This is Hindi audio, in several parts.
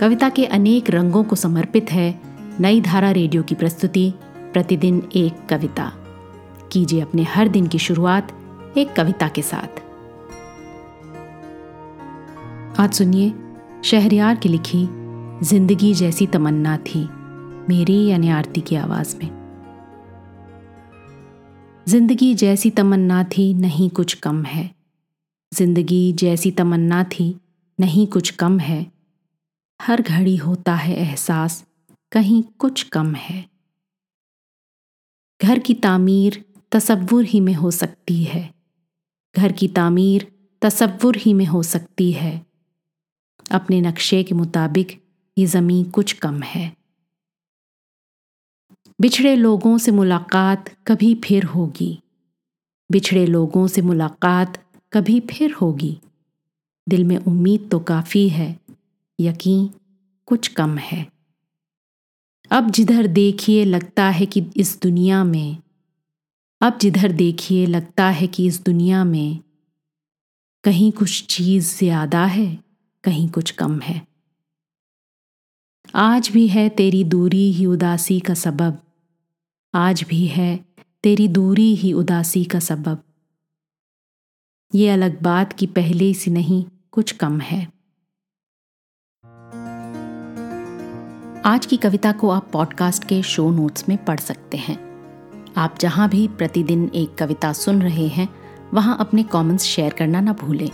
कविता के अनेक रंगों को समर्पित है नई धारा रेडियो की प्रस्तुति, प्रतिदिन एक कविता। कीजिए अपने हर दिन की शुरुआत एक कविता के साथ। आज सुनिए शहरियार की लिखी, ज़िंदगी जैसी तमन्ना थी, मेरी यानी आरती की आवाज़ में। ज़िंदगी जैसी तमन्ना थी, नहीं कुछ कम है। ज़िंदगी जैसी तमन्ना थी, नहीं कुछ कम है। हर घड़ी होता है एहसास, कहीं कुछ कम है। घर की तामीर तसव्वुर ही में हो सकती है। घर की तामीर तसव्वुर ही में हो सकती है। अपने नक्शे के मुताबिक ये ज़मीं कुछ कम है। बिछड़े लोगों से मुलाकात कभी फिर होगी। बिछड़े लोगों से मुलाकात कभी फिर होगी। दिल में उम्मीद तो काफ़ी है। यकीन कुछ कम है। अब जिधर देखिए लगता है कि इस दुनिया में, अब जिधर देखिए लगता है कि इस दुनिया में कहीं कुछ चीज़ ज़्यादा है, कहीं कुछ कम है। आज भी है तेरी दूरी ही उदासी का सबब। आज भी है तेरी दूरी ही उदासी का सबब। ये अलग बात की पहले से नहीं, कुछ कम है। आज की कविता को आप पॉडकास्ट के शो नोट्स में पढ़ सकते हैं। आप जहाँ भी प्रतिदिन एक कविता सुन रहे हैं, वहाँ अपने कमेंट्स शेयर करना ना भूलें।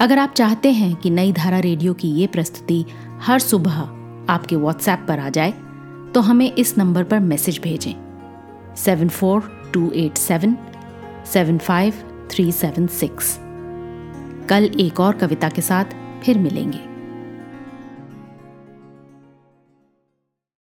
अगर आप चाहते हैं कि नई धारा रेडियो की ये प्रस्तुति हर सुबह आपके व्हाट्सएप पर आ जाए तो हमें इस नंबर पर मैसेज भेजें। Seven four two eight seven seven five three seven six कल एक और कविता के साथ फिर मिलेंगे।